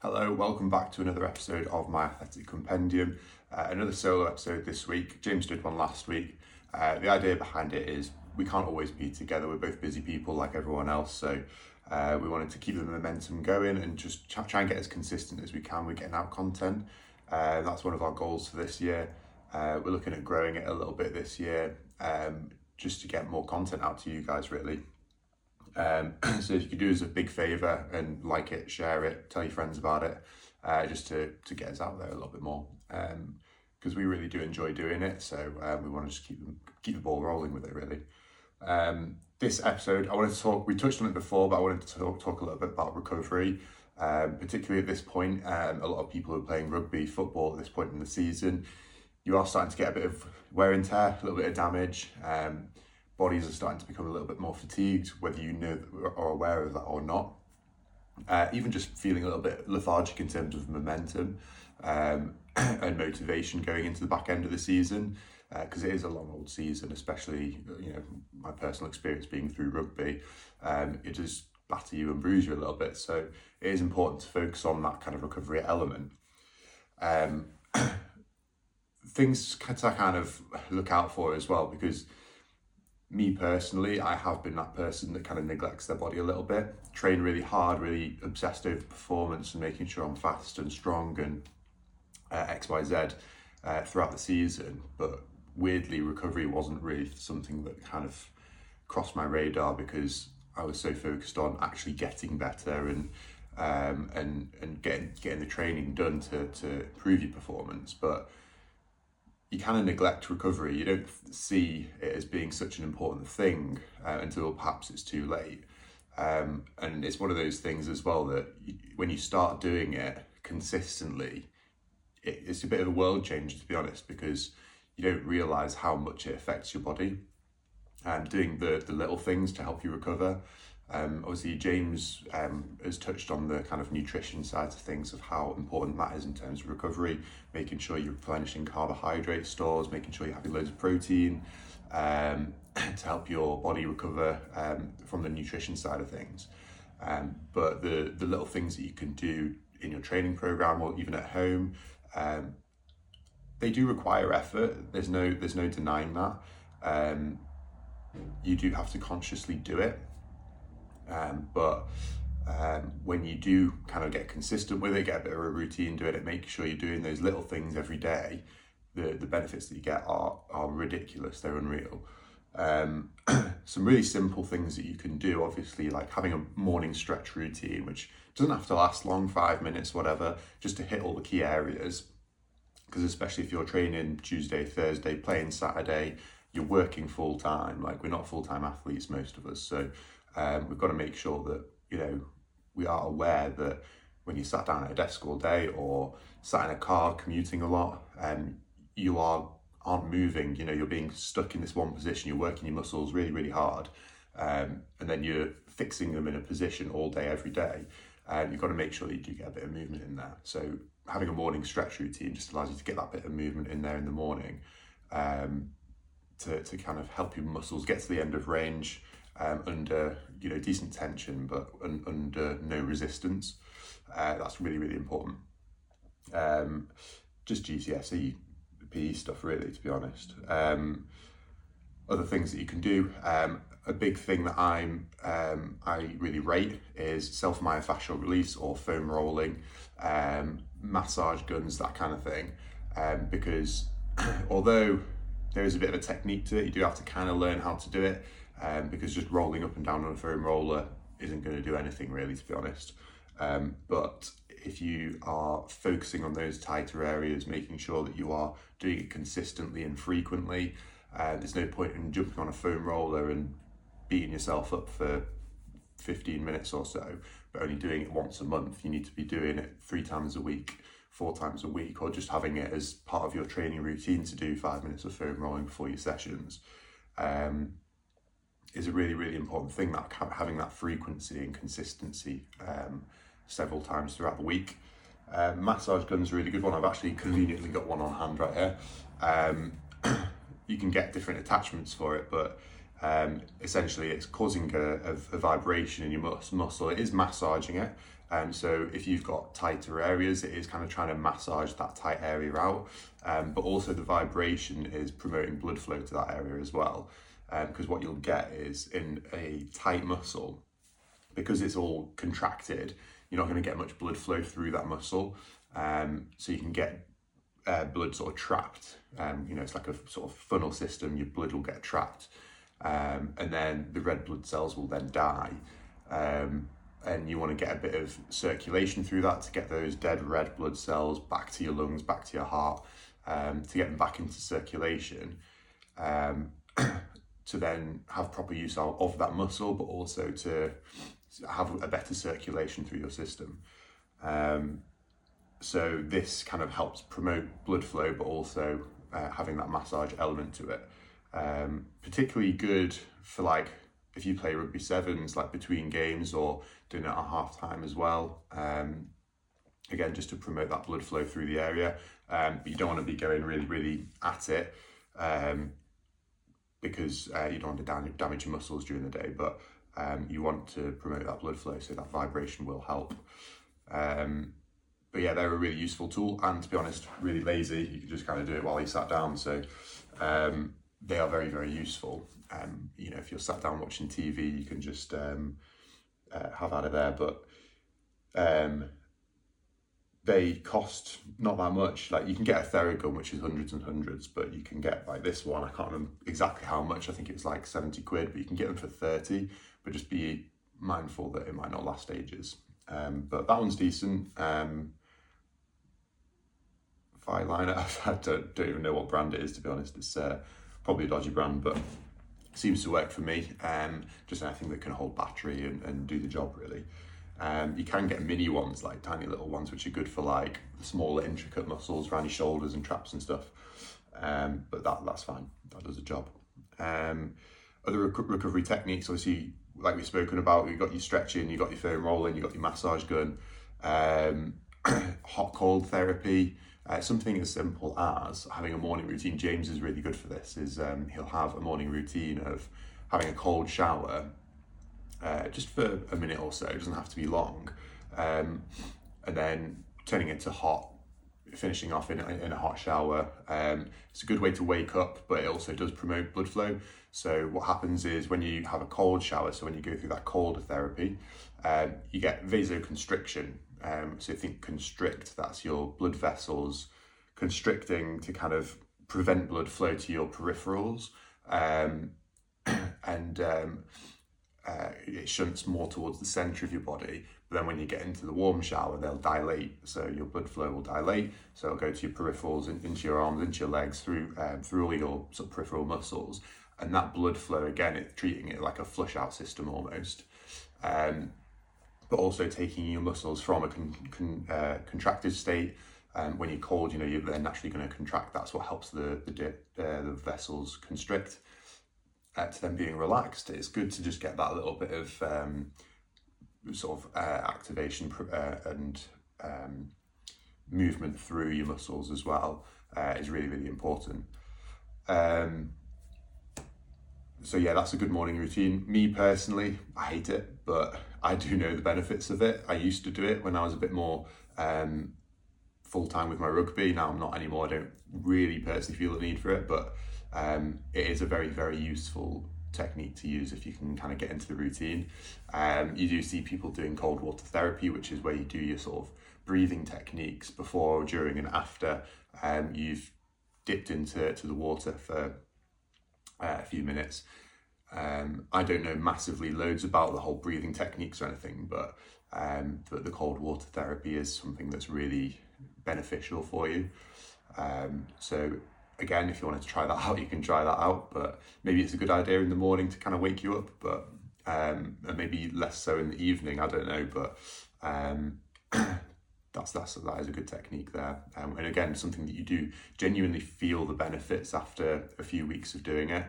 Hello, welcome back to another episode of My Athletic Compendium. Uh, another solo episode this week. James did one last week. Uh, the idea behind it is we can't always be together. We're both busy people like everyone else, so uh, we wanted to keep the momentum going and just try and get as consistent as we can with getting out content. Uh, that's one of our goals for this year. Uh, we're looking at growing it a little bit this year, um, just to get more content out to you guys, really. Um, so if you could do us a big favour and like it, share it, tell your friends about it, uh, just to, to get us out there a little bit more. Because um, we really do enjoy doing it, so um, we want to just keep keep the ball rolling with it, really. Um, this episode, I wanted to talk. We touched on it before, but I wanted to talk, talk a little bit about recovery, um, particularly at this point. Um, a lot of people are playing rugby, football at this point in the season. You are starting to get a bit of wear and tear, a little bit of damage. Bodies are starting to become a little bit more fatigued, whether you know or aware of that or not. Uh, even just feeling a little bit lethargic in terms of momentum um, and motivation going into the back end of the season, because uh, it is a long old season, especially you know my personal experience being through rugby. Um, it does batter you and bruise you a little bit, so it is important to focus on that kind of recovery element. Um, things to kind of look out for as well, because me personally, I have been that person that kind of neglects their body a little bit. Train really hard, really obsessed over performance and making sure I'm fast and strong and uh, X, Y, Z uh, throughout the season. But weirdly, recovery wasn't really something that kind of crossed my radar because I was so focused on actually getting better and um, and and getting getting the training done to to improve your performance. But you kind of neglect recovery. You don't see it as being such an important thing uh, until perhaps it's too late. Um, and it's one of those things as well that you, when you start doing it consistently, it, it's a bit of a world change to be honest, because you don't realize how much it affects your body. And doing the, the little things to help you recover um, obviously, James um, has touched on the kind of nutrition side of things of how important that is in terms of recovery, making sure you're replenishing carbohydrate stores, making sure you're having loads of protein um, to help your body recover um, from the nutrition side of things. Um, but the, the little things that you can do in your training program or even at home, um, they do require effort. There's no there's no denying that. you do have to consciously do it um, but um, when you do kind of get consistent with it, get a bit of a routine do it, make sure you're doing those little things every day, the, the benefits that you get are, are ridiculous, they're unreal. Um, some really simple things that you can do, obviously, like having a morning stretch routine, which doesn't have to last long, five minutes, whatever, just to hit all the key areas. Because especially if you're training Tuesday, Thursday, playing Saturday, you're working full time. Like we're not full time athletes, most of us. So um, we've got to make sure that you know we are aware that when you sat down at a desk all day or sat in a car commuting a lot, um, you are aren't moving. You know, you're being stuck in this one position. You're working your muscles really, really hard, um, and then you're fixing them in a position all day, every day. And you've got to make sure that you do get a bit of movement in there. So having a morning stretch routine just allows you to get that bit of movement in there in the morning, um, to to kind of help your muscles get to the end of range um, under you know decent tension but un- under no resistance. Uh, that's really really important. Um, just GCSE PE stuff really to be honest. Um, other things that you can do. Um, a big thing that I'm um, I really rate is self myofascial release or foam rolling, um, massage guns, that kind of thing. Um, because although there is a bit of a technique to it, you do have to kind of learn how to do it um, because just rolling up and down on a foam roller isn't going to do anything really, to be honest. Um, but if you are focusing on those tighter areas, making sure that you are doing it consistently and frequently, uh, there's no point in jumping on a foam roller and beating yourself up for 15 minutes or so, but only doing it once a month. You need to be doing it three times a week, four times a week, or just having it as part of your training routine to do five minutes of foam rolling before your sessions. Um, is a really, really important thing, that having that frequency and consistency um, several times throughout the week. Um, massage gun's a really good one. I've actually conveniently got one on hand right here. Um, you can get different attachments for it, but um, essentially it's causing a, a, a, vibration in your mus- muscle. It is massaging it, Um, so if you've got tighter areas, it is kind of trying to massage that tight area out. Um, but also the vibration is promoting blood flow to that area as well. Because um, what you'll get is in a tight muscle, because it's all contracted, you're not going to get much blood flow through that muscle. Um, so you can get uh, blood sort of trapped. Um, you know, it's like a sort of funnel system. Your blood will get trapped, um, and then the red blood cells will then die. Um, and you want to get a bit of circulation through that to get those dead red blood cells back to your lungs, back to your heart, um, to get them back into circulation. To then have proper use of, of that muscle, but also to have a better circulation through your system. Um, so this kind of helps promote blood flow, but also uh, having that massage element to it. Um, particularly good for like if you play rugby sevens, like between games or doing it at half time as well. Um, again, just to promote that blood flow through the area. Um, but you don't want to be going really, really at it um, because uh, you don't want to damage, your muscles during the day. But um, you want to promote that blood flow, so that vibration will help. Um, but yeah, they're a really useful tool, and to be honest, really lazy. You can just kind of do it while you sat down. So um, they are very, very useful. Um, you know, if you're sat down watching TV, you can just um, uh, have out of there. But um, they cost not that much. Like you can get a Theragun, which is hundreds and hundreds, but you can get like this one. I can't remember exactly how much. I think it was like seventy quid, but you can get them for thirty. But just be mindful that it might not last ages. Um, but that one's decent. Um, Liner, I don't, don't even know what brand it is to be honest. It's uh, probably a dodgy brand, but seems to work for me. Um, just anything that can hold battery and, and do the job really. Um, you can get mini ones, like tiny little ones, which are good for like the smaller, intricate muscles around your shoulders and traps and stuff. Um, but that that's fine. That does the job. Um, other rec- recovery techniques, obviously, like we've spoken about, you've got your stretching, you've got your foam rolling, you've got your massage gun, um, hot cold therapy. Uh, something as simple as having a morning routine. James is really good for this. Is um, he'll have a morning routine of having a cold shower, uh, just for a minute or so. It doesn't have to be long, um, and then turning it to hot, finishing off in, in a hot shower. Um, it's a good way to wake up, but it also does promote blood flow. So what happens is when you have a cold shower, so when you go through that cold therapy, um, you get vasoconstriction, um, so think constrict, that's your blood vessels constricting to kind of prevent blood flow to your peripherals. Um, and um, uh, it shunts more towards the center of your body. But then when you get into the warm shower, they'll dilate. So your blood flow will dilate. So it'll go to your peripherals, in, into your arms, into your legs, through um, through all your sort of peripheral muscles. And that blood flow, again, it's treating it like a flush out system almost. Um, but also taking your muscles from a con, con, uh, contracted state. Um, when you're cold, you know you're they're naturally going to contract. That's what helps the the, uh, the vessels constrict. Uh, to them being relaxed, it's good to just get that little bit of um, sort of uh, activation uh, and um, movement through your muscles as well. Uh, is really really important. Um, so yeah, that's a good morning routine. Me personally, I hate it, but I do know the benefits of it. I used to do it when I was a bit more um, full time with my rugby. Now I'm not anymore. I don't really personally feel the need for it, but um, it is a very very useful technique to use if you can kind of get into the routine. Um, you do see people doing cold water therapy, which is where you do your sort of breathing techniques before, during, and after um, you've dipped into to the water for uh, a few minutes. Um, I don't know massively loads about the whole breathing techniques or anything, but um, the, the cold water therapy is something that's really beneficial for you. Um, so again, if you wanted to try that out, you can try that out. But maybe it's a good idea in the morning to kind of wake you up, but um, and maybe less so in the evening. I don't know, but um, that's that's that is a good technique there. Um, and again, something that you do genuinely feel the benefits after a few weeks of doing it,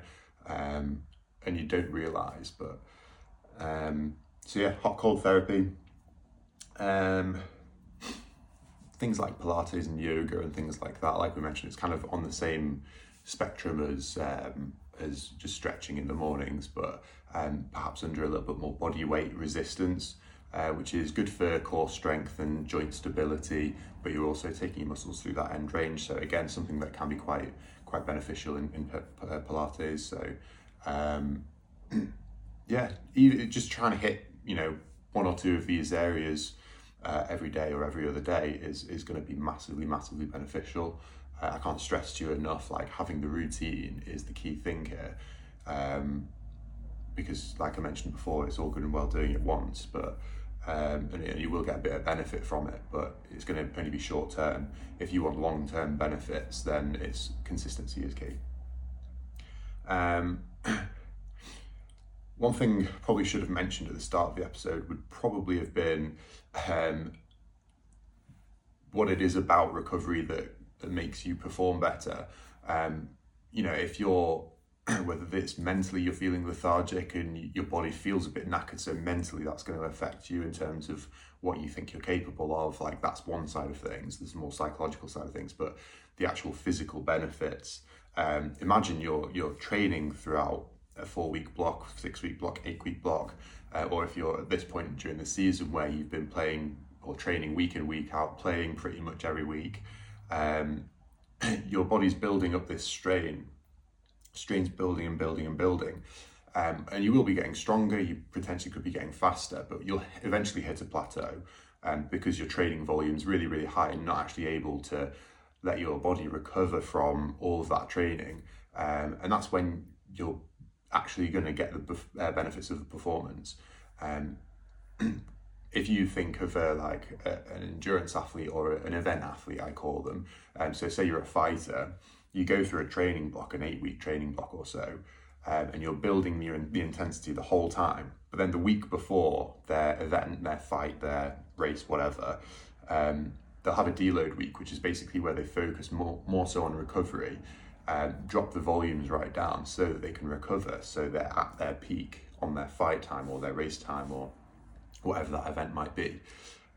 um, and you don't realize. But um, so yeah, hot cold therapy. Um, things like Pilates and yoga and things like that, like we mentioned, it's kind of on the same spectrum as um, as just stretching in the mornings, but um, perhaps under a little bit more body weight resistance uh, which is good for core strength and joint stability, but you're also taking your muscles through that end range. So again, something that can be quite quite beneficial in, in uh, Pilates. So um, yeah, just trying to hit you know one or two of these areas uh, every day or every other day is is going to be massively massively beneficial. Uh, I can't stress to you enough like having the routine is the key thing here. Um, because like I mentioned before, it's all good and well doing it once, but um, and, you will get a bit of benefit from it, but it's going to only be short term. If you want long term benefits, then it's consistency is key. Um, one thing I probably should have mentioned at the start of the episode would probably have been um, what it is about recovery that that makes you perform better. Um, you know, if you're whether it's mentally you're feeling lethargic and your body feels a bit knackered, so mentally that's going to affect you in terms of what you think you're capable of. Like that's one side of things. There's more psychological side of things, but the actual physical benefits. Um, imagine you're you're training throughout a four week block, six week block, eight week block, uh, or if you're at this point during the season where you've been playing or training week in week out, playing pretty much every week. Um, your body's building up this strain strains building and building and building. Um, and you will be getting stronger, you potentially could be getting faster, but you'll eventually hit a plateau um, because your training volume's really, really high and not actually able to let your body recover from all of that training. Um, and that's when you're actually going to get the uh, benefits of the performance. Um, if you think of a, like a, an endurance athlete or an event athlete, I call them. Um, so say you're a fighter you go through a training block, an eight week training block or so, um, and you're building the, the intensity the whole time. But then the week before their event, their fight, their race, whatever, um, they'll have a deload week, which is basically where they focus more, more so on recovery, um, drop the volumes right down so that they can recover, so they're at their peak on their fight time or their race time or whatever that event might be.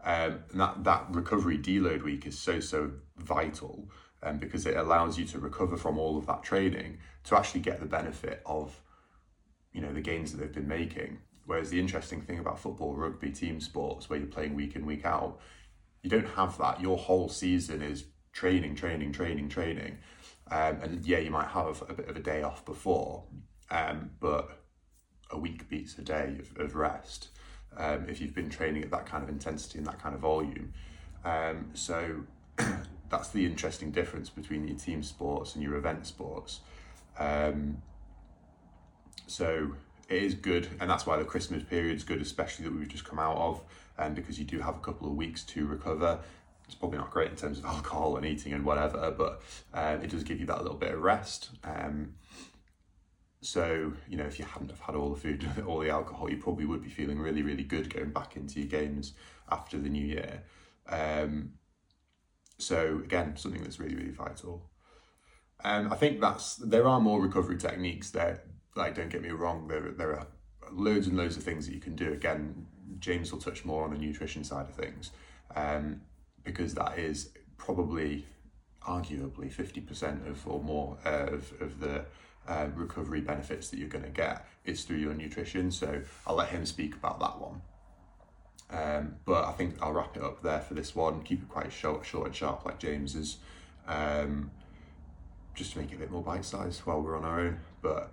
Um, and that, that recovery deload week is so, so vital um, because it allows you to recover from all of that training to actually get the benefit of you know the gains that they've been making. Whereas the interesting thing about football rugby team sports where you're playing week in week out you don't have that. Your whole season is training training training training um, and yeah you might have a bit of a day off before um, but a week beats a day of, of rest um, if you've been training at that kind of intensity and that kind of volume um, so that's the interesting difference between your team sports and your event sports. Um, so it is good, and that's why the Christmas period is good, especially that we've just come out of, um, because you do have a couple of weeks to recover. It's probably not great in terms of alcohol and eating and whatever, but um, it does give you that little bit of rest. Um, so, you know, if you hadn't have had all the food, all the alcohol, you probably would be feeling really, really good going back into your games after the new year. Um, so again, something that's really, really vital. And I think that's there are more recovery techniques there. Like, don't get me wrong, there there are loads and loads of things that you can do. Again, James will touch more on the nutrition side of things, um, because that is probably, arguably, fifty percent of or more uh, of of the uh, recovery benefits that you're going to get is through your nutrition. So I'll let him speak about that one. Um, but I think I'll wrap it up there for this one. Keep it quite short, short and sharp, like James's, um, just to make it a bit more bite sized while we're on our own. But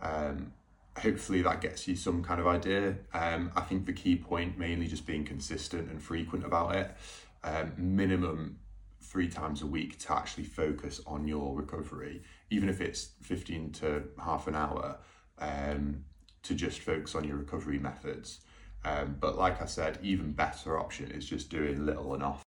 um, hopefully that gets you some kind of idea. Um, I think the key point mainly just being consistent and frequent about it. Um, minimum three times a week to actually focus on your recovery, even if it's 15 to half an hour, um, to just focus on your recovery methods. Um, but like I said, even better option is just doing little enough